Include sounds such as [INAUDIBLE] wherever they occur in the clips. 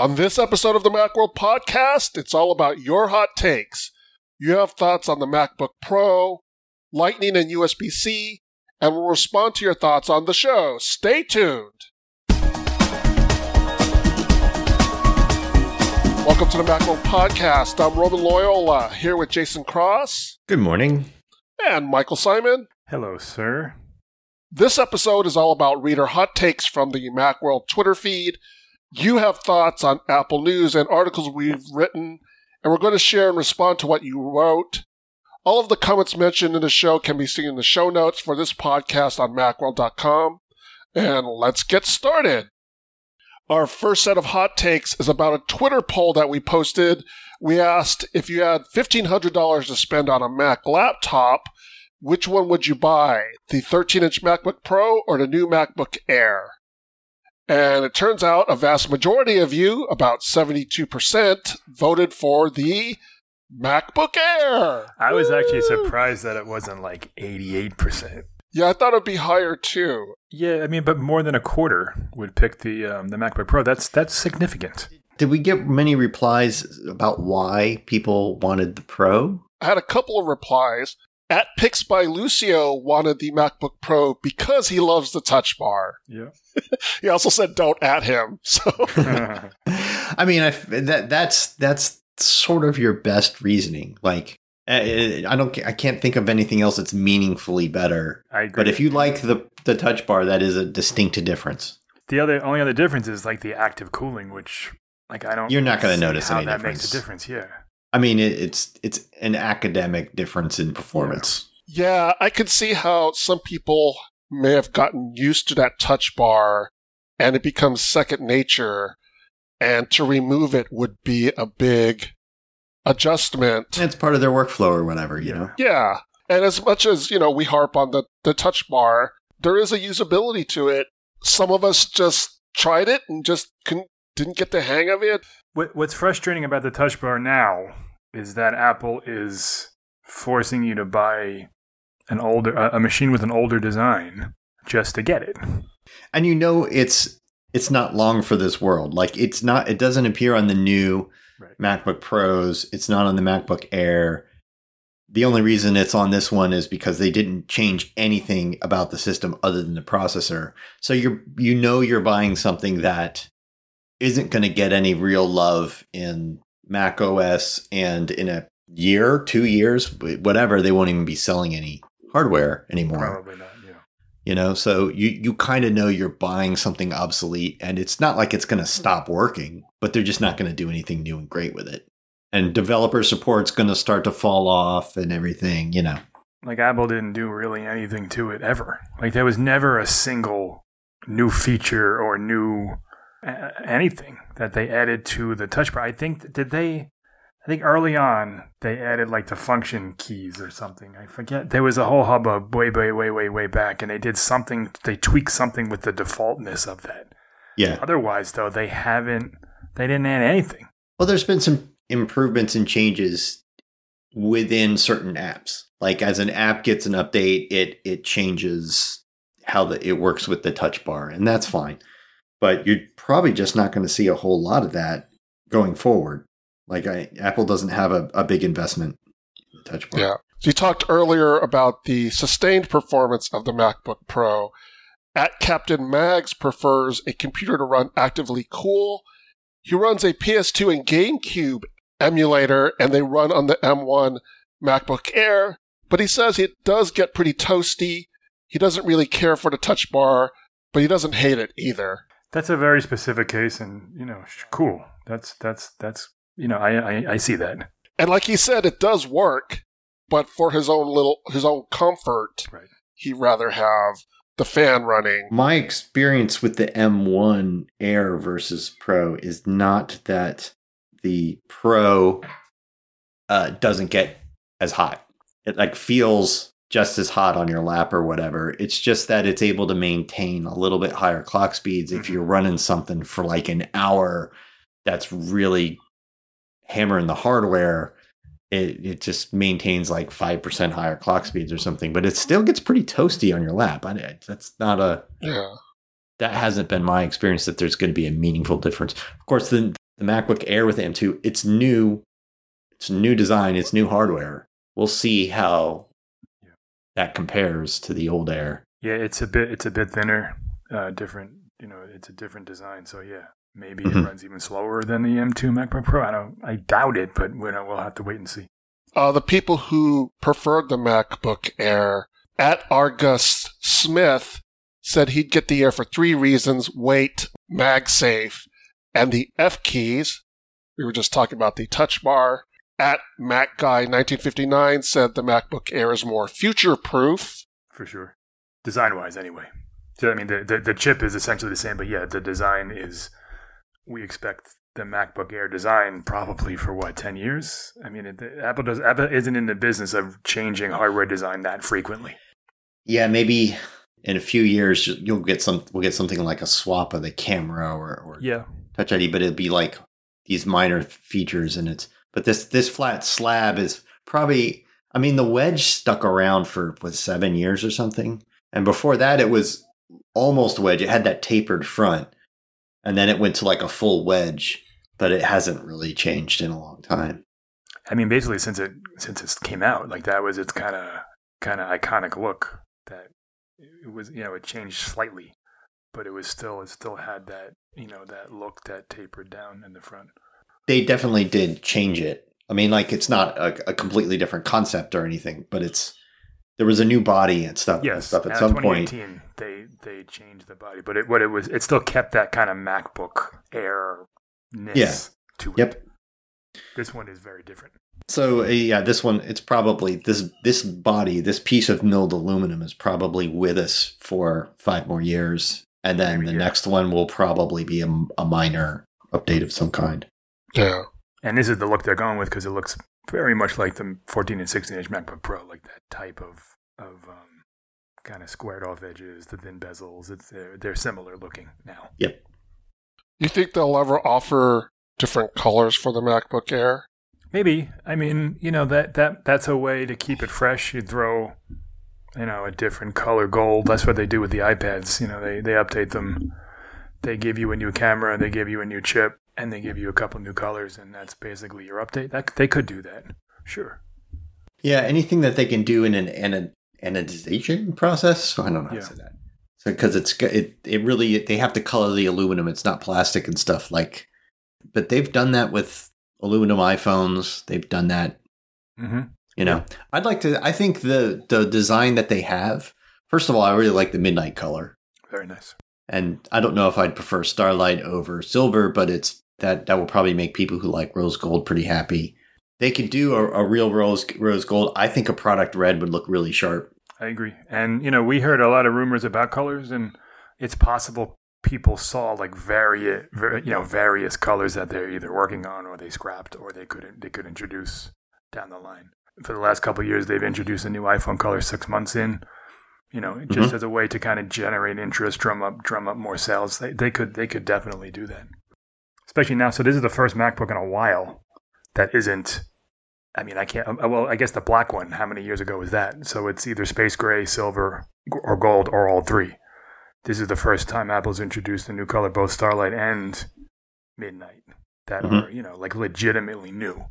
On this episode of the Macworld podcast, it's all about your hot takes. You have thoughts on the MacBook Pro, Lightning and USB C, and we'll respond to your thoughts on the show. Stay tuned. Welcome to the Macworld podcast. I'm Roman Loyola here with Jason Cross Good morning. and Michael Simon. Hello, sir. This episode is all about reader hot takes from the Macworld Twitter feed. You have thoughts on Apple news and articles we've written, and we're going to share and respond to what you wrote. All of the comments mentioned in the show can be seen in the show notes for this podcast on macworld.com. And let's get started. Our first set of hot takes is about a Twitter poll that we posted. We asked if you had $1,500 to spend on a Mac laptop, which one would you buy? The 13 inch MacBook Pro or the new MacBook Air? And it turns out a vast majority of you, about 72%, voted for the MacBook Air. I was actually surprised that it wasn't like 88%. Yeah, I thought it'd be higher too. Yeah, I mean, but more than a quarter would pick the um, the MacBook Pro. That's that's significant. Did we get many replies about why people wanted the Pro? I had a couple of replies. At Picks by Lucio wanted the MacBook Pro because he loves the touch bar. Yeah. [LAUGHS] He also said don't at him. [LAUGHS] So [LAUGHS] I mean, I, that that's that's sort of your best reasoning. Like, I, I don't, I can't think of anything else that's meaningfully better. I agree. But if you like the the touch bar, that is a distinct difference. the other only other difference is like the active cooling, which like I don't. You're not gonna notice how any that difference. makes a difference. Yeah. I mean, it, it's it's an academic difference in performance. Yeah, I can see how some people may have gotten used to that touch bar and it becomes second nature. And to remove it would be a big adjustment. And It's part of their workflow or whatever, you know. Yeah. And as much as, you know, we harp on the, the touch bar, there is a usability to it. Some of us just tried it and just couldn't, didn't get the hang of it. What What's frustrating about the Touch Bar now is that Apple is forcing you to buy an older a a machine with an older design just to get it. and you know it's it's not long for this world like it's not it doesn't appear on the new Right. macbook pros it's not on the macbook air the only reason it's on this one is because they didn't change anything about the system other than the processor so you're you know you're buying something that isn't going to get any real love in mac os and in a year two years whatever they won't even be selling any hardware anymore Probably not. Yeah. you know so you you kind of know you're buying something obsolete and it's not like it's going to hmm. stop working but they're just not going to do anything new and great with it and developer support's going to start to fall off and everything you know Like Apple didn't do really anything to it ever. Like there was never a single new feature or new anything that they added to the touch bar. I think did they I think early on they added like the function keys or something. I forget. There was a whole hubbub way way way way way back and they did something they tweaked something with the defaultness of that. yeah Otherwise though they haven't they didn't add anything. well there's been some improvements and changes within certain apps like as an app gets an update it it changes how the, it works with the touch bar and that's fine but you're probably just not going to see a whole lot of that going forward like I, apple doesn't have a, a big investment in touch bar Yeah. So you talked earlier about the sustained performance of the MacBook Pro. At Captain Mags prefers a computer to run actively cool. He runs a PS2 and GameCube emulator, and they run on the M1 MacBook Air. But he says it does get pretty toasty. He doesn't really care for the touch bar, but he doesn't hate it either. That's a very specific case and you know cool. That's that's that's you know I I, I see that. And like he said, it does work, but for his own little his own comfort, Right. he'd rather have the fan running. My experience with the M1 Air versus Pro is not that the Pro uh, doesn't get as hot. It like feels just as hot on your lap or whatever. It's just that it's able to maintain a little bit higher clock speeds if Mhm. you're running something for like an hour that's really hammering the hardware. It, it just maintains like 5% higher clock speeds or something, but it still gets pretty toasty on your lap. I, that's not a, Yeah. that hasn't been my experience that there's going to be a meaningful difference. Of course, the the MacBook Air with M2, it's new, it's new design, it's new hardware. We'll see how. That compares to the old Air. Yeah, it's a bit it's a bit thinner, uh, different. You know, it's a different design. So yeah, maybe Mhm. it runs even slower than the M2 MacBook Pro. I don't. I doubt it, but we we'll have to wait and see. Uh, the people who preferred the MacBook Air at Argus Smith said he'd get the Air for three reasons weight, MagSafe, and the F keys. We were just talking about the touch bar. At MacGuy1959 said the MacBook Air is more future proof. for sure. Design wise, anyway. So I mean, the, the the chip is essentially the same, but yeah, the design is. We expect the MacBook Air design probably for what ten years. I mean, it, Apple does Apple isn't in the business of changing hardware design that frequently. Yeah, maybe in a few years you'll get some. We'll get something like a swap of the camera or, or Yeah, Touch ID, but it'll be like these minor features, and it's. But this this flat slab is probably. I mean, the wedge stuck around for what seven years or something, and before that, it was almost a wedge. It had that tapered front, and then it went to like a full wedge, but it hasn't really changed in a long time. I mean, basically since it since it came out, like that was its kind of kind of iconic look. That it was, you know, it changed slightly, but it was still it still had that you know that look that tapered down in the front. They definitely did change it. I mean, like it's not a, a completely different concept or anything, but it's there was a new body and stuff. and Yes, stuff at and some point. 2018, they they changed the body, but it what it was it still kept that kind of MacBook Air ness Yeah. to it. Yep. This one is very different. So uh, yeah, this one it's probably this this body, this piece of milled aluminum is probably with us for five more years, and then Maybe the year. next one will probably be a, a minor update of some kind. Yeah. And this is the look they're going with because it looks very much like the 14 and 16 inch MacBook Pro, like that type of of um, kind of squared off edges, the thin bezels. It's they're, they're similar looking now. Yep. You think they'll ever offer different colors for the MacBook Air? Maybe. I mean, you know that that that's a way to keep it fresh. You throw, you know, a different color gold. That's what they do with the iPads. You know, they they update them. They give you a new camera. They give you a new chip, and they give you a couple new colors, and that's basically your update. That they could do that. Sure. Yeah, anything that they can do in an anod- anodization process. I don't know how Yeah. to say that. So because it's it it really they have to color the aluminum. It's not plastic and stuff like. But they've done that with aluminum iPhones. They've done that Mm-hmm. You know, I'd like to. I think the the design that they have. First of all, I really like the midnight color, Very nice. And I don't know if I'd prefer starlight over silver, but it's that that will probably make people who like rose gold pretty happy. They could do a, a real rose rose gold. I think a product red would look really sharp. I agree. And you know, we heard a lot of rumors about colors, and it's possible people saw like various, you know, various colors that they're either working on or they scrapped or they couldn't they could introduce down the line. For the last couple years, they've introduced a new iPhone color six months in. You know, just as a way to kind of generate interest, drum up drum up more sales. They they could they could definitely do that, especially now. So this is the first MacBook in a while that isn't I mean, I can't. uh, Well, I guess the black one. How many years ago was that? So it's either space gray, silver, or gold, or all three. This is the first time Apple's introduced a new color, both Starlight and Midnight, that Mhm. are you know like legitimately new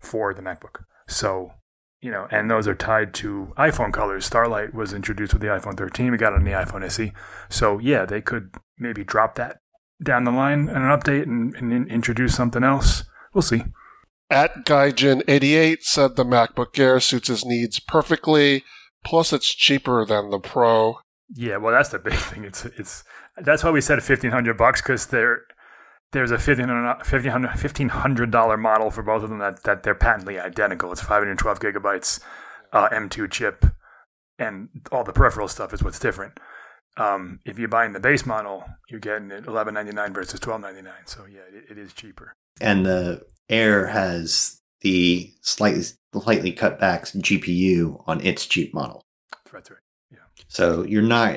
for the MacBook. So you know, and those are tied to iPhone colors. Starlight was introduced with the iPhone 13. We got it on the iPhone SE. So yeah, they could maybe drop that down the line in an update and, and introduce something else. We'll see. At Gaijin88 said the MacBook Air suits his needs perfectly, plus it's cheaper than the Pro. Yeah, well, that's the big [LAUGHS] thing. It's it's that's why we said fifteen hundred bucks because there there's a fifteen hundred dollar model for both of them that that they're patently identical. It's five hundred twelve gigabytes, uh, M two chip, and all the peripheral stuff is what's different. Um, if you're buying the base model, you're getting it eleven ninety nine versus twelve ninety nine. So yeah, it, it is cheaper. And the Air has the slightly slightly cut back GPU on its cheap model. That's right. Yeah. So you're not.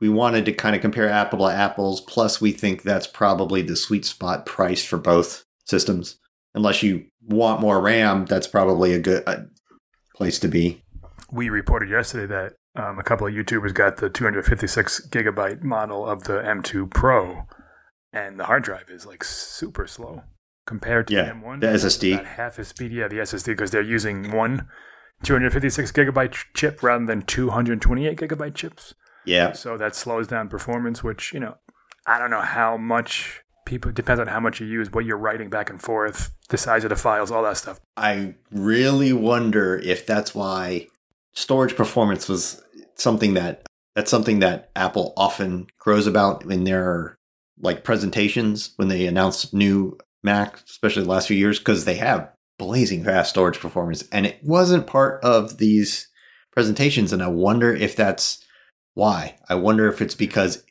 We wanted to kind of compare apple to apples. Plus, we think that's probably the sweet spot price for both systems. Unless you want more RAM, that's probably a good uh, place to be. we reported yesterday that um, a couple of YouTubers got the 256 gigabyte model of the M2 Pro, and the hard drive is like super slow. compared to Yeah, the M1. the SSD. About half as speed. Yeah, the SSD because they're using one 256 gigabyte chip rather than 228 gigabyte chips. Yeah. So that slows down performance, which, you know, I don't know how much people, depends on how much you use, what you're writing back and forth, the size of the files, all that stuff. I really wonder if that's why storage performance was something that that's something that Apple often crows about in their like presentations when they announce new Mac, especially the last few years, because they have blazing fast storage performance, and it wasn't part of these presentations. And I wonder if that's why. I wonder if it's because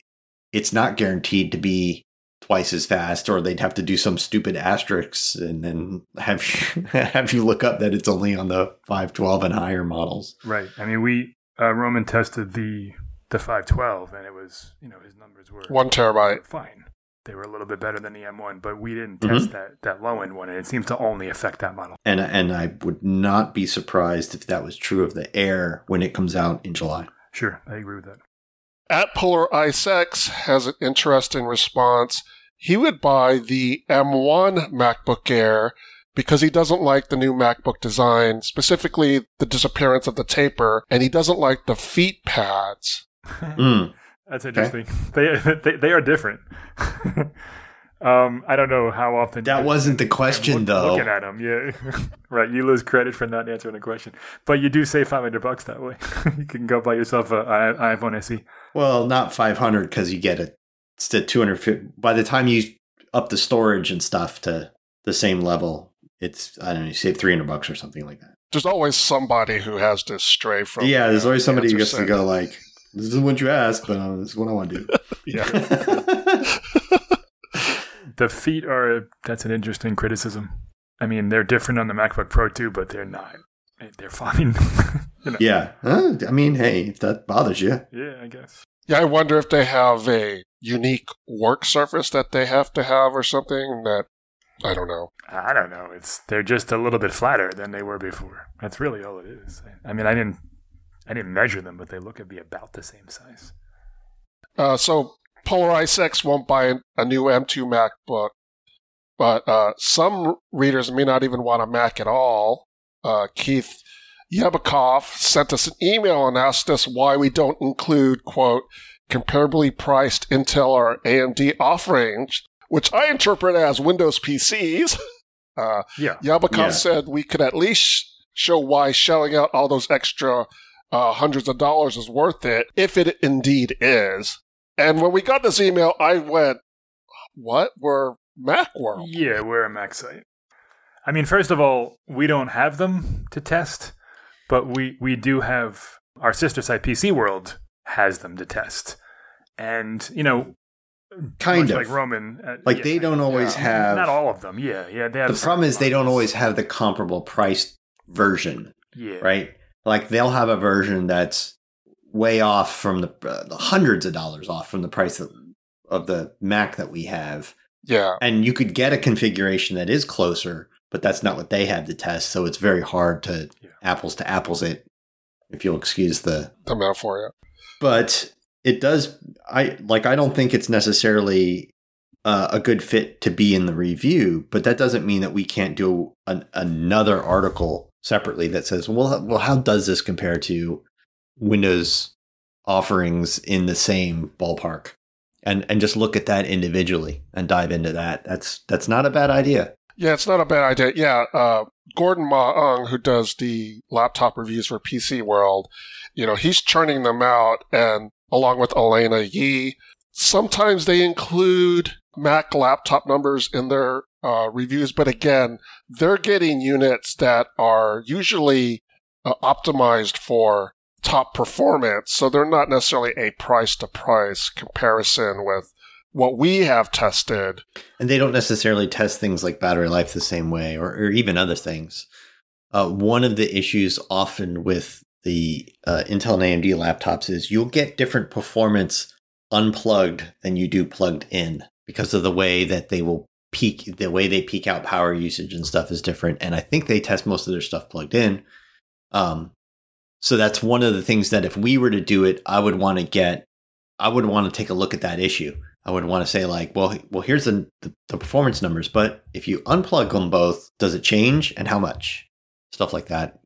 it's not guaranteed to be twice as fast, or they'd have to do some stupid asterisks and then have you, [LAUGHS] have you look up that it's only on the 512 and higher models. Right. I mean, we, uh, Roman tested the, the 512 and it was, you know, his numbers were One terabyte. fine. They were a little bit better than the M1, but we didn't Mhm. test that, that low end one, and it seems to only affect that model. And and I would not be surprised if that was true of the Air when it comes out in July. Sure, I agree with that. At Polar Ice X has an interesting response. He would buy the M1 MacBook Air because he doesn't like the new MacBook design, specifically the disappearance of the taper, and he doesn't like the feet pads. Mm. [LAUGHS] That's interesting. They, [LAUGHS] they they are different. [LAUGHS] um, I don't know how often That wasn't the question, look- though. Looking at them, yeah, [LAUGHS] right. You lose credit for not answering a question, but you do save five hundred bucks that way. [LAUGHS] you can go buy yourself a i- iPhone SE. Well, not 500 because you get it. It's the 250. By the time you up the storage and stuff to the same level, it's I don't know. You save 300 bucks or something like that. There's always somebody who has to stray from. yeah, there's always somebody who answer gets to go like, "This isn't what you asked, but uh, this is what I want to do." [LAUGHS] Yeah. The feet are that's an interesting criticism. I mean, they're different on the MacBook Pro too, but they're not. They're fine. [LAUGHS] you know. yeah. Huh? I mean, hey, if that bothers you, Yeah, I guess. Yeah, I wonder if they have a unique work surface that they have to have or something that I don't know. I don't know. It's they're just a little bit flatter than they were before. That's really all it is. I mean, I didn't I didn't measure them, but they look to be about the same size. Uh, so Polar Ice X won't buy a, new M2 MacBook, but uh, some readers may not even want a Mac at all. Uh, Keith Yabakov sent us an email and asked us why we don't include, quote, comparably priced Intel or AMD offerings, which I interpret as Windows PCs. [LAUGHS] Uh, Yeah. Yabakov Yeah. said we could at least show why shelling out all those extra uh, hundreds of dollars is worth it, if it indeed is. And when we got this email, I went, "What? We're Macworld." Yeah, we're a Mac site. I mean, first of all, we don't have them to test, but we we do have our sister site PC World has them to test. And, you know, kind much of. like Roman, uh, like yeah, they don't always yeah. have. not all of them. Yeah, yeah, they have the problem is they don't always have the comparable price version. Yeah. right? Like they'll have a version that's way off from the, uh, the hundreds of dollars off from the price of, of the Mac that we have, Yeah, and you could get a configuration that is closer, but that's not what they have to test. So it's very hard to Yeah. apples to apples it, if you'll excuse the. the metaphor. Yeah. But it does. I like. I don't think it's necessarily. Uh, a good fit to be in the review, but that doesn't mean that we can't do an, another article separately that says, well, well, how does this compare to Windows offerings in the same ballpark? And and just look at that individually and dive into that. That's that's not a bad idea. Yeah, it's not a bad idea. Yeah, uh, Gordon Mah Ung, who does the laptop reviews for PC World, you know, he's churning them out, and along with Alaina Yee, sometimes they include Mac laptop numbers in their uh, reviews, but again, they're getting units that are usually uh, optimized for top performance, so they're not necessarily a price to price comparison with what we have tested. And they don't necessarily test things like battery life the same way, or, or even other things. Uh, one of the issues often with the uh, Intel and AMD laptops is you'll get different performance unplugged than you do plugged in because of the way that they will peak, the way they peak out power usage and stuff is different. And I think they test most of their stuff plugged in. Um, so that's one of the things that if we were to do it, I would want to get, I would want to take a look at that issue. I would want to say like, well, well, here's the, the, the performance numbers, but if you unplug them both, does it change and how much? Stuff like that,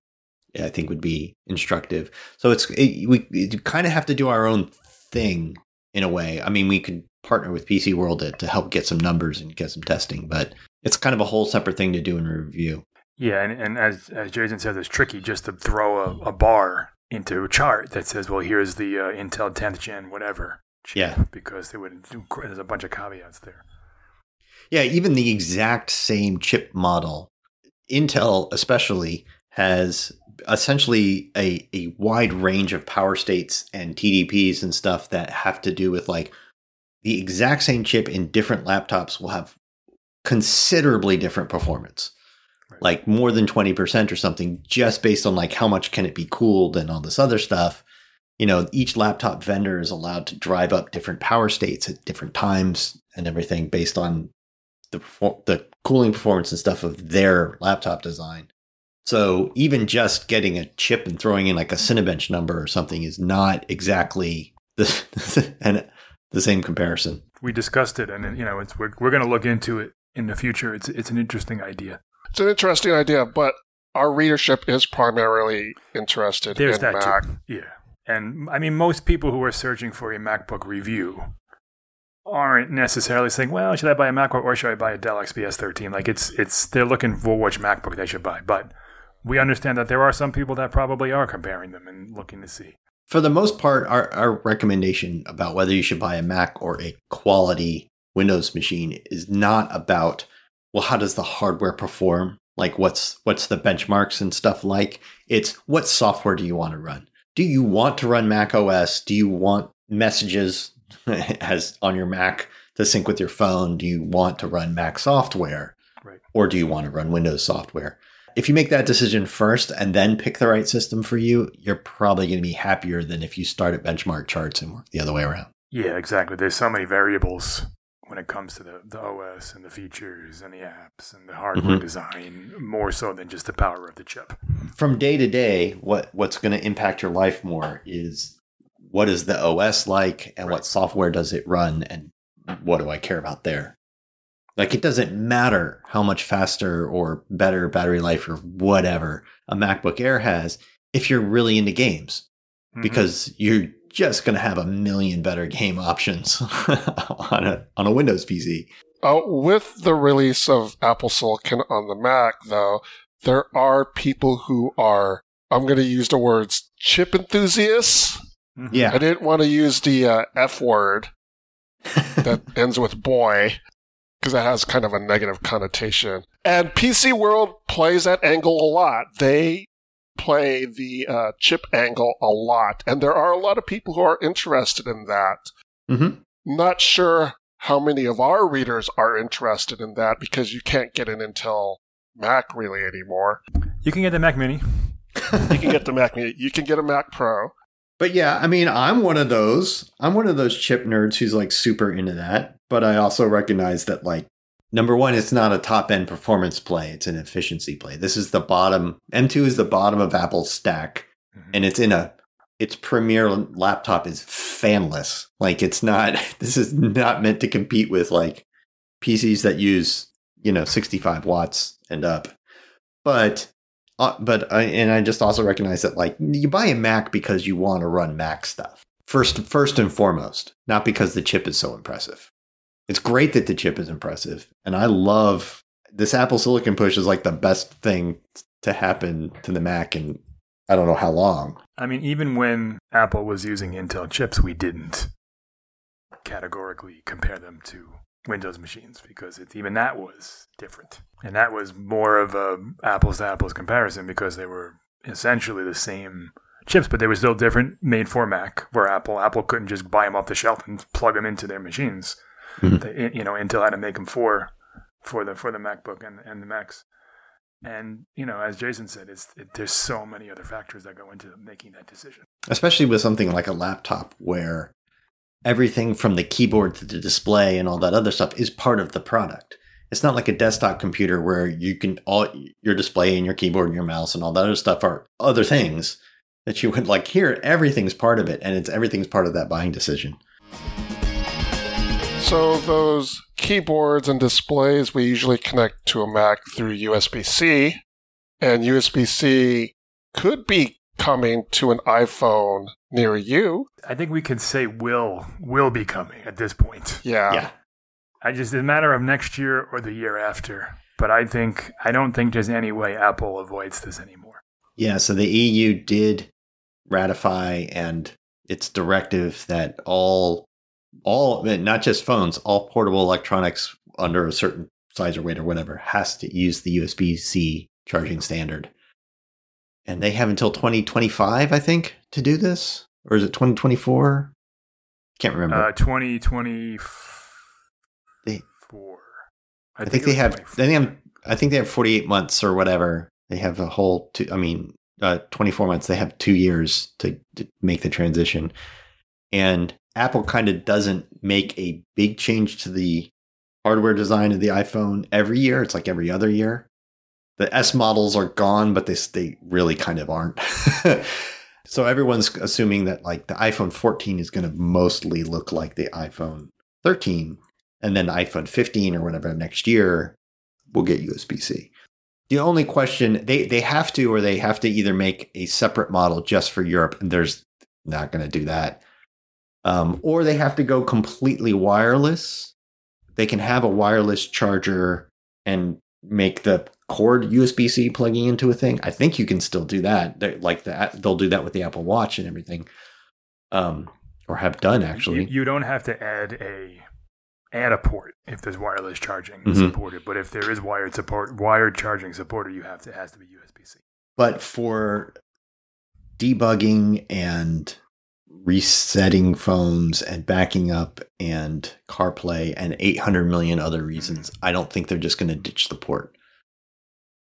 I think would be instructive. So it's it, we kind of have to do our own thing in a way. I mean, we could partner with PC World to, to help get some numbers and get some testing, but it's kind of a whole separate thing to do in review. Yeah, and, and as as Jason said, it's tricky just to throw a, a bar into a chart that says, well, here's the uh, Intel 10th gen whatever. Chip, yeah, because they would do, there's a bunch of caveats there. Yeah, even the exact same chip model, Intel especially has essentially a, a wide range of power states and TDPs and stuff that have to do with like the exact same chip in different laptops will have considerably different performance. Like more than 20% or something, just based on like how much can it be cooled and all this other stuff. You know, each laptop vendor is allowed to drive up different power states at different times and everything based on the the cooling performance and stuff of their laptop design. So even just getting a chip and throwing in like a Cinebench number or something is not exactly [LAUGHS] the and the same comparison. We discussed it, and you know, it's we're we're going to look into it in the future. It's it's an interesting idea. It's an interesting idea, but our readership is primarily interested There's in that Mac. Too. Yeah, and I mean, most people who are searching for a MacBook review aren't necessarily saying, "Well, should I buy a MacBook or should I buy a Dell XPS 13?" Like it's it's they're looking for which MacBook they should buy, but we understand that there are some people that probably are comparing them and looking to see. For the most part, our, our recommendation about whether you should buy a Mac or a quality Windows machine is not about, well, how does the hardware perform? Like what's what's the benchmarks and stuff like? It's what software do you want to run? Do you want to run Mac OS? Do you want messages [LAUGHS] as on your Mac to sync with your phone? Do you want to run Mac software? Right. Or do you want to run Windows software? if you make that decision first and then pick the right system for you, you're probably going to be happier than if you start at benchmark charts and work the other way around. Yeah, exactly. There's so many variables when it comes to the, the OS and the features and the apps and the hardware mm-hmm. design, more so than just the power of the chip. From day to day, what, what's going to impact your life more is what is the OS like and right. what software does it run and what do I care about there? Like it doesn't matter how much faster or better battery life or whatever a MacBook Air has if you're really into games, mm-hmm. because you're just going to have a million better game options [LAUGHS] on a on a Windows PC. Uh, with the release of Apple Silicon on the Mac, though, there are people who are I'm going to use the words chip enthusiasts. Mm-hmm. Yeah, I didn't want to use the uh, F word [LAUGHS] that ends with boy because that has kind of a negative connotation. And PC World plays that angle a lot. They play the uh, chip angle a lot, and there are a lot of people who are interested in that. Mm-hmm. Not sure how many of our readers are interested in that because you can't get an Intel Mac really anymore. You can get the Mac Mini. you can get [LAUGHS] the Mac Mini. You can get a Mac Pro. But yeah, I mean, I'm one of those. I'm one of those chip nerds who's like super into that. But I also recognize that, like, number one, it's not a top end performance play, it's an efficiency play. This is the bottom, M2 is the bottom of Apple's stack, mm-hmm. and it's in a, its premier laptop is fanless. Like, it's not, [LAUGHS] this is not meant to compete with like PCs that use, you know, 65 watts and up. But uh, but I, and I just also recognize that like you buy a Mac because you want to run Mac stuff first first and foremost, not because the chip is so impressive it's great that the chip is impressive. And I love this Apple Silicon push is like the best thing to happen to the Mac in I don't know how long. I mean, even when Apple was using Intel chips, we didn't categorically compare them to Windows machines because it, even that was different. And that was more of a apples to apples comparison because they were essentially the same chips, but they were still different, made for Mac. Where Apple Apple couldn't just buy them off the shelf and plug them into their machines. Mm-hmm. The, you know, Intel had to make them for for the for the MacBook and and the Macs. And you know, as Jason said, it's it, there's so many other factors that go into making that decision. Especially with something like a laptop, where everything from the keyboard to the display and all that other stuff is part of the product. It's not like a desktop computer where you can all your display and your keyboard and your mouse and all that other stuff are other things that you would like here. Everything's part of it, and it's everything's part of that buying decision. So those keyboards and displays we usually connect to a Mac through USB-C, and USB-C could be coming to an iPhone near you. I think we can say will will be coming at this point. Yeah. yeah. I just it's a matter of next year or the year after. But I think I don't think there's any way Apple avoids this anymore. Yeah, so the EU did ratify and its directive that all all not just phones, all portable electronics under a certain size or weight or whatever has to use the USB-C charging standard. And they have until 2025, I think, to do this. Or is it 2024? Can't remember. Uh 2024. I, I think it they have 24. they have I think they have 48 months or whatever. They have a whole two I mean uh 24 months. They have 2 years to, to make the transition. And Apple kind of doesn't make a big change to the hardware design of the iPhone every year. It's like every other year. The S models are gone, but they they really kind of aren't. [LAUGHS] so everyone's assuming that like the iPhone 14 is going to mostly look like the iPhone 13 and then the iPhone 15 or whatever next year will get USB C. The only question they they have to or they have to either make a separate model just for Europe, and there's not going to do that, um, or they have to go completely wireless. They can have a wireless charger and make the cord USB C plugging into a thing. I think you can still do that. They're, like that, they'll do that with the Apple Watch and everything, um, or have done actually. You, you don't have to add a add a port if there's wireless charging Mhm. supported, but if there is wired support, wired charging supported, you have to it has to be USB C. but for debugging and resetting phones and backing up and CarPlay and 800 million other mm-hmm. reasons, I don't think they're just going to ditch the port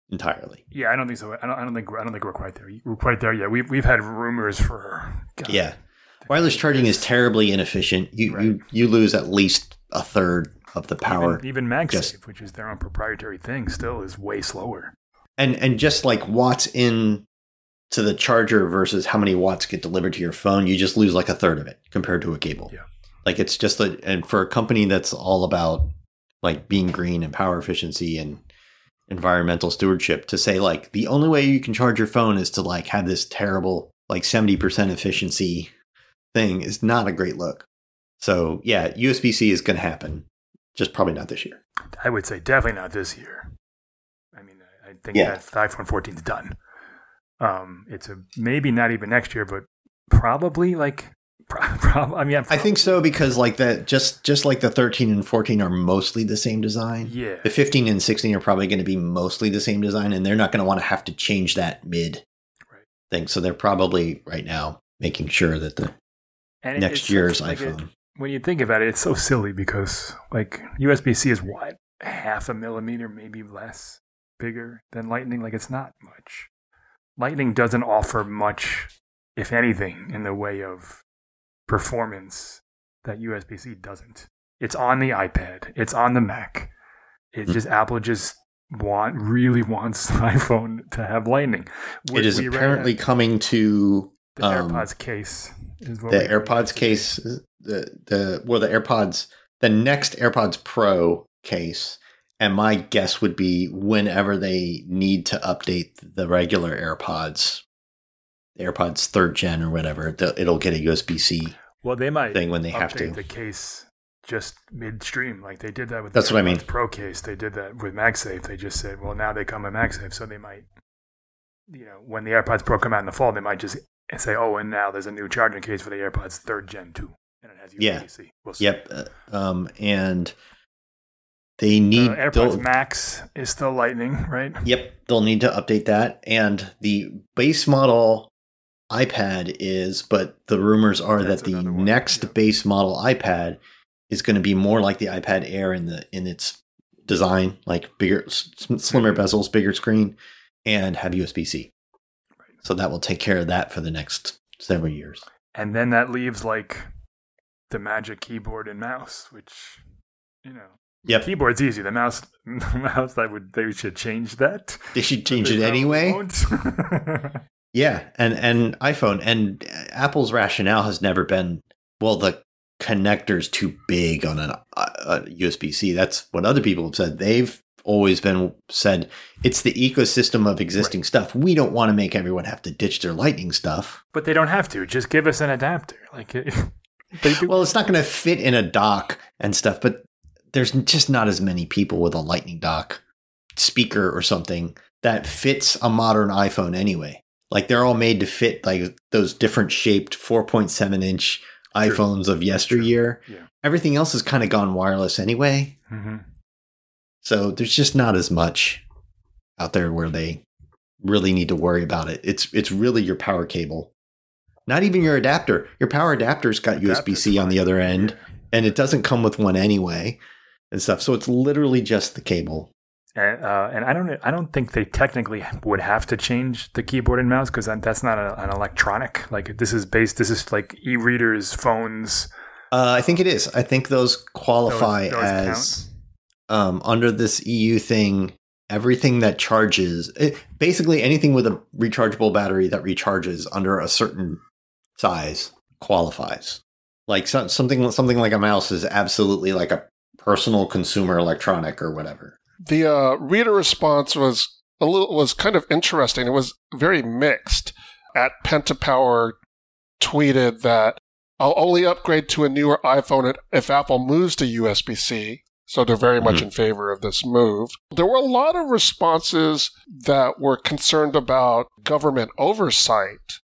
entirely. Yeah, I don't think so. I don't, I don't think I don't think we're quite there. We're quite there yet. We've we've had rumors for God, Yeah. Wireless charging is terribly inefficient. You you you lose at least a third of the power. Even, even MagSafe, just- which is their own proprietary thing, still is way slower. and and just like watts in to the charger versus how many watts get delivered to your phone, you just lose like a third of it compared to a cable. Yeah. Like it's just a and for a company that's all about like being green and power efficiency and environmental stewardship to say like the only way you can charge your phone is to like have this terrible like 70% efficiency thing is not a great look. So, yeah, USB-C is going to happen. Just probably not this year. I would say definitely not this year. I mean, I I think Yeah. that the iPhone 14 is done. Um, it's a maybe not even next year, but probably like, [LAUGHS] pro- I mean, I think so because like that just just like the 13 and 14 are mostly the same design. yeah, The 15 and 16 are probably going to be mostly the same design and they're not going to want to have to change that mid Right. thing. So they're probably right now making sure that the And next year's like, it- iPhone. when you think about it, it's so silly because like USB C is what half a millimeter, maybe less, bigger than Lightning. Like it's not much. Lightning doesn't offer much, if anything, in the way of performance that USB C doesn't. It's on the iPad. It's on the Mac. It's Hmm. just Apple just want really wants [LAUGHS] the iPhone to have Lightning. It is apparently coming to the um, AirPods case. The AirPods case the the well the AirPods the next AirPods Pro case and my guess would be whenever they need to update the regular AirPods AirPods third gen or whatever it'll get a USB-C Well, they might thing when they have to the case just midstream, like they did that with. That's the what I mean. Pro case, they did that with MagSafe. They just said, well, now they come with MagSafe, so they might, you know, when the AirPods Pro come out in the fall, they might just say, oh, and now there's a new charging case for the AirPods third gen too, and it has Yeah. USB-C. We'll see. Yep. uh, Um, and they Uh, need. AirPods they'll- Max is still Lightning, right? yep. They'll need to update that. And the base model iPad is, but the rumors are That's that the one, next yeah. base model iPad is going to be more like the iPad Air in the in its design, like bigger, slimmer bezels, bigger screen, and have USB C. Right. So that will take care of that for the next several years. And then that leaves like the Magic Keyboard and mouse, which you know. Yep. Keyboard's easy. The mouse, [LAUGHS] the mouse, I would, they should change that. They should change They it anyway. [LAUGHS] Yeah, and and iPhone and Apple's rationale has never been well the connector's too big on an, uh, a USB C. That's what other people have said. They've always been said it's the ecosystem of existing right. stuff. We don't want to make everyone have to ditch their lightning stuff. But they don't have to. Just give us an adapter. Like [LAUGHS] Well, it's not going to fit in a dock and stuff, but there's just not as many people with a lightning dock speaker or something that fits a modern iPhone anyway. Like they're all made to fit like those different shaped 4.7 inch iPhones of yesteryear. Yeah. Everything else has kind of gone wireless anyway. Mm-hmm. So there's just not as much out there where they really need to worry about it. It's it's really your power cable. Not even your adapter. Your power adapter's got USB C on the other end, and it doesn't come with one anyway, and stuff. So it's literally just the cable. And, uh, and I don't I don't think they technically would have to change the keyboard and mouse because that's not a, an electronic. Like this is based. This is like e-readers, phones. Uh, I think it is. I think those qualify those, those as um, under this EU thing. Everything that charges, it, basically anything with a rechargeable battery that recharges under a certain size qualifies. Like so, something something like a mouse is absolutely like a personal consumer electronic or whatever. The uh, reader response was a little was kind of interesting. It was very mixed. At Pentapower tweeted that I'll only upgrade to a newer iPhone if Apple moves to USB C. So they're very much mm-hmm. in favor of this move. There were a lot of responses that were concerned about government oversight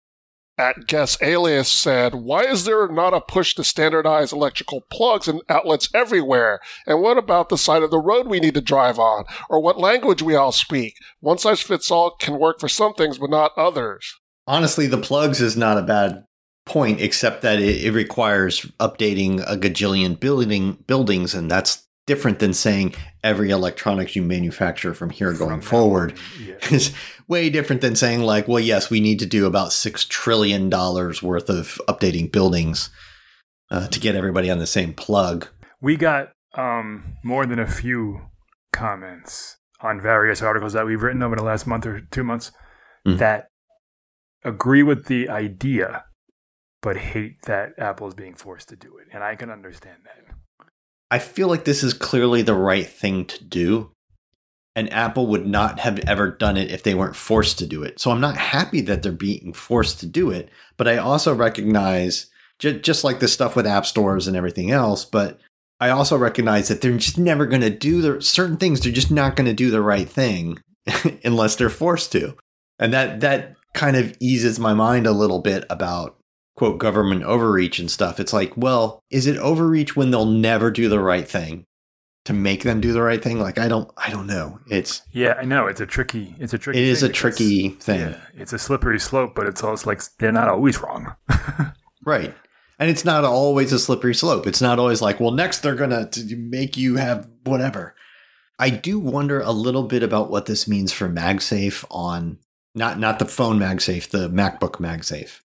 at Guess Alias said, Why is there not a push to standardize electrical plugs and outlets everywhere? And what about the side of the road we need to drive on? Or what language we all speak? One size fits all can work for some things, but not others. Honestly, the plugs is not a bad point, except that it, it requires updating a gajillion building buildings, and that's different than saying every electronics you manufacture from here going forward [LAUGHS] yeah. is way different than saying like well yes we need to do about six trillion dollars worth of updating buildings uh, to get everybody on the same plug we got um, more than a few comments on various articles that we've written over the last month or two months mm. that agree with the idea but hate that apple is being forced to do it and i can understand that I feel like this is clearly the right thing to do. And Apple would not have ever done it if they weren't forced to do it. So I'm not happy that they're being forced to do it. But I also recognize, just like the stuff with app stores and everything else, but I also recognize that they're just never going to do the certain things. They're just not going to do the right thing [LAUGHS] unless they're forced to. And that, that kind of eases my mind a little bit about quote government overreach and stuff. It's like, well, is it overreach when they'll never do the right thing to make them do the right thing? Like I don't I don't know. It's Yeah, I know. It's a tricky it's a tricky It is a tricky thing. Yeah, it's a slippery slope, but it's also like they're not always wrong. [LAUGHS] right. And it's not always a slippery slope. It's not always like, well, next they're going to make you have whatever. I do wonder a little bit about what this means for MagSafe on not not the phone MagSafe, the MacBook MagSafe.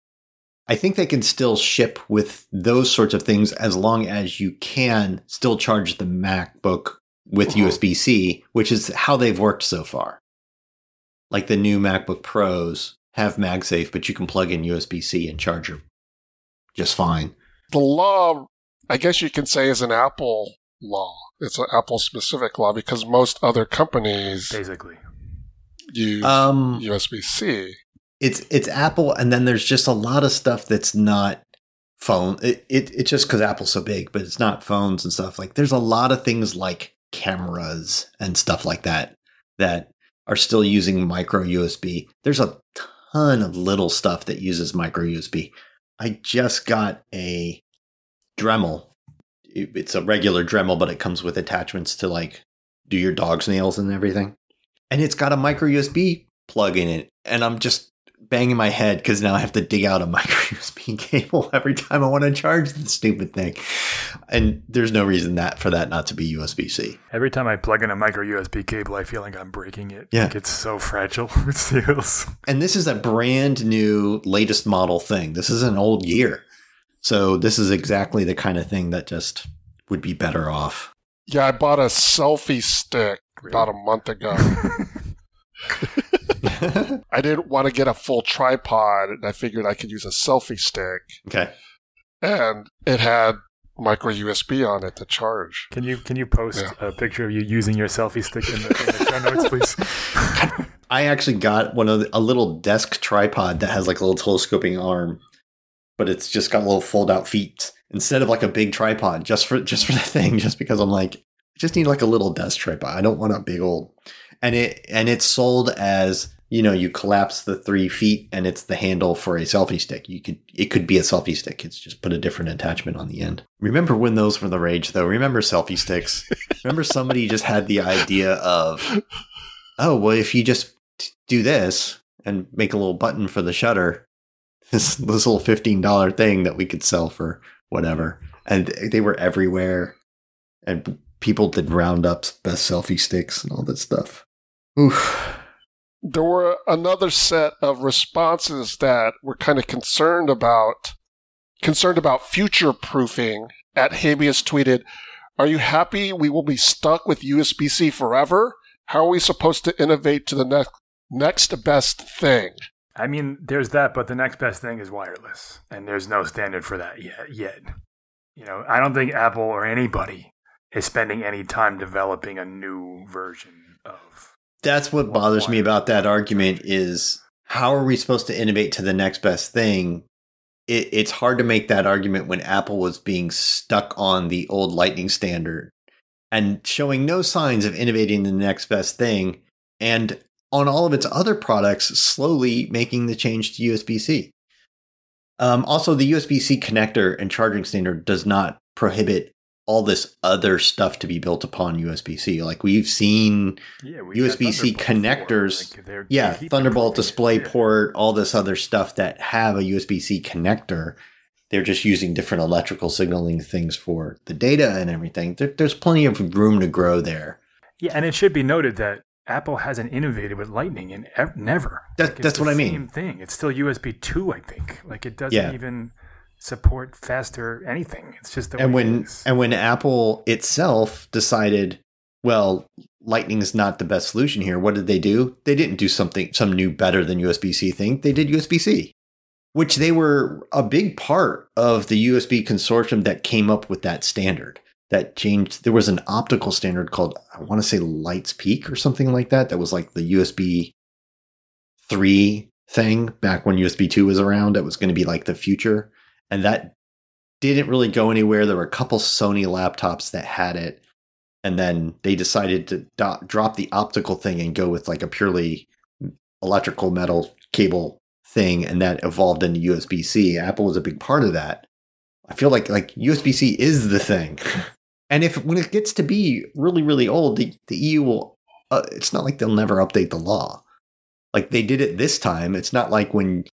I think they can still ship with those sorts of things as long as you can still charge the MacBook with uh-huh. USB C, which is how they've worked so far. Like the new MacBook Pros have MagSafe, but you can plug in USB C and charge them just fine. The law, I guess you can say, is an Apple law. It's an Apple specific law because most other companies basically use um, USB C it's it's Apple, and then there's just a lot of stuff that's not phone. It, it it's just because Apple's so big, but it's not phones and stuff. Like there's a lot of things like cameras and stuff like that that are still using micro USB. There's a ton of little stuff that uses micro USB. I just got a Dremel. It's a regular Dremel, but it comes with attachments to like do your dog's nails and everything. And it's got a micro USB plug in it. And I'm just banging my head because now I have to dig out a [LAUGHS] micro USB cable every time I want to charge the stupid thing. And there's no reason that for that not to be USB C. Every time I plug in a micro USB cable, I feel like I'm breaking it. Yeah. Like it's so fragile. [LAUGHS] it feels. And this is a brand new, latest model thing. This is an old year. So this is exactly the kind of thing that just would be better off. Yeah, I bought a selfie stick really? about a month ago. [LAUGHS] [LAUGHS] I didn't want to get a full tripod, and I figured I could use a selfie stick. Okay. And it had micro USB on it to charge. Can you can you post Yeah. a picture of you using your selfie stick in the, in the show notes, please? [LAUGHS] I actually got one of the, a little desk tripod that has like a little telescoping arm, but it's just got little fold out feet instead of like a big tripod just for just for the thing. Just because I'm like, I just need like a little desk tripod. I don't want a big old. And it and it's sold as you know you collapse the three feet and it's the handle for a selfie stick. You could it could be a selfie stick. It's just put a different attachment on the end. Remember when those were the rage though? Remember selfie sticks? Remember somebody just had the idea of oh well if you just do this and make a little button for the shutter [LAUGHS] this this little $15 thing that we could sell for whatever and they were everywhere and people did roundups best selfie sticks and all that stuff Oof. There were another set of responses that were kind of concerned about concerned about future proofing. At Habeas tweeted, "Are you happy we will be stuck with USB-C forever? How are we supposed to innovate to the next next best thing?" I mean, there's that, but the next best thing is wireless, and there's no standard for that yet. Yet, you know, I don't think Apple or anybody is spending any time developing a new version of. That's what bothers me about that argument is how are we supposed to innovate to the next best thing? It, it's hard to make that argument when apple was being stuck on the old lightning standard and showing no signs of innovating the next best thing and on all of its other products slowly making the change to usb-c um, also the usb-c connector and charging standard does not prohibit all this other stuff to be built upon usb-c like we've seen Yeah, we USB-C connectors. like, yeah, Thunderbolt it. display Yeah. port, all this other stuff that have a USB C connector. They're just using different electrical signaling things for the data and everything. There, there's plenty of room to grow there. Yeah, and it should be noted that Apple hasn't innovated with Lightning in ev- never. That- Like, that's what I mean. Same thing. It's still USB two, I think. Like it doesn't Yeah. even support faster anything. It's just the and when and when Apple itself decided, well, Lightning is not the best solution here. What did they do? They didn't do something some new better than USB C thing. They did USB C, which they were a big part of the USB consortium that came up with that standard. That changed. There was an optical standard called I want to say Lights Peak or something like that. That was like the USB three thing back when USB two was around. That was going to be like the future, and that didn't really go anywhere. There were a couple Sony laptops that had it, and then they decided to do- drop the optical thing and go with like a purely electrical metal cable thing, and that evolved into USB C. Apple was a big part of that. I feel like like USB C is the thing, [LAUGHS] and if when it gets to be really really old, the, the EU will. Uh, it's not like they'll never update the law. Like they did it this time. It's not like when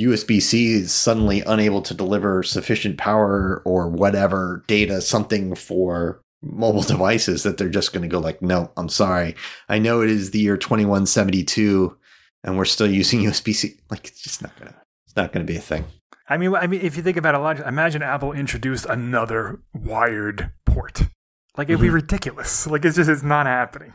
USB C is suddenly unable to deliver sufficient power or whatever data, something for mobile [LAUGHS] devices that they're just going to go like, no, I'm sorry. I know it is the year 2172 and we're still using [LAUGHS] USB C. Like it's just not going to, it's not going to be a thing. I mean, I mean, if you think about it, logically, imagine Apple introduced another wired port. Like it'd be Mhm. ridiculous. Like it's just it's not happening.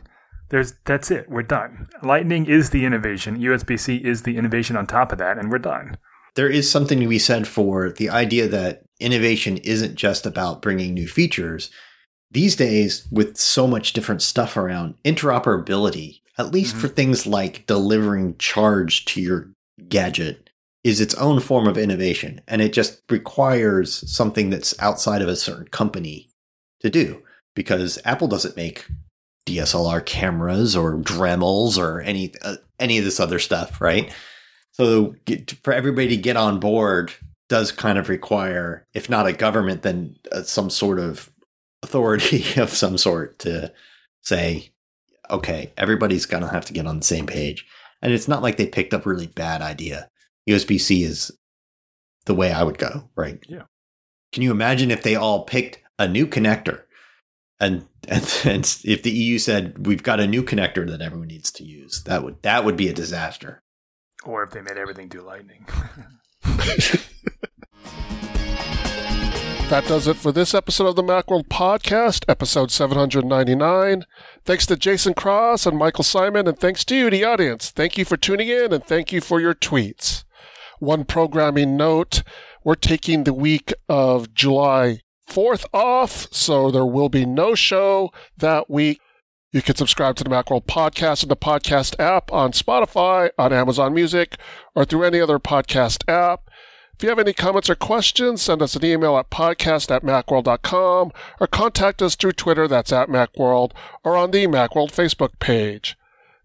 There's that's it. We're done. Lightning is the innovation. USB C is the innovation on top of that, and we're done. There is something to be said for the idea that innovation isn't just about bringing new features. These days, with so much different stuff around, interoperability, at least Mhm. for things like delivering charge to your gadget, is its own form of innovation. And it just requires something that's outside of a certain company to do. Because Apple doesn't make DSLR cameras or Dremels or any uh, any of this other stuff, right? So get, for everybody to get on board does kind of require, if not a government, then uh, some sort of authority [LAUGHS] of some sort to say, okay, everybody's going to have to get on the same page. And it's not like they picked up a really bad idea. USB C is the way I would go, right? Yeah. Can you imagine if they all picked a new connector and and, [LAUGHS] and if the EU said we've got a new connector that everyone needs to use, that would that would be a disaster. Or if they made everything do Lightning. [LAUGHS] That does it for this episode of the Macworld Podcast, episode 799. Thanks to Jason Cross and Michael Simon, and thanks to you, the audience. Thank you for tuning in, and thank you for your tweets. One programming note we're taking the week of July 4th off, so there will be no show that week. You can subscribe to the Macworld podcast in the podcast app on Spotify, on Amazon Music, or through any other podcast app. If you have any comments or questions, send us an email at podcast at macworld.com or contact us through Twitter, that's at Macworld, or on the Macworld Facebook page.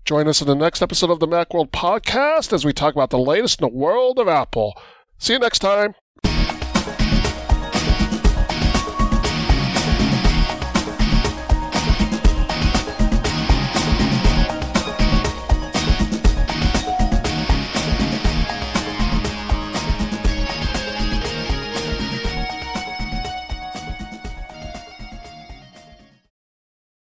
Join us in the next episode of the Macworld podcast as we talk about the latest in the world of Apple. See you next time.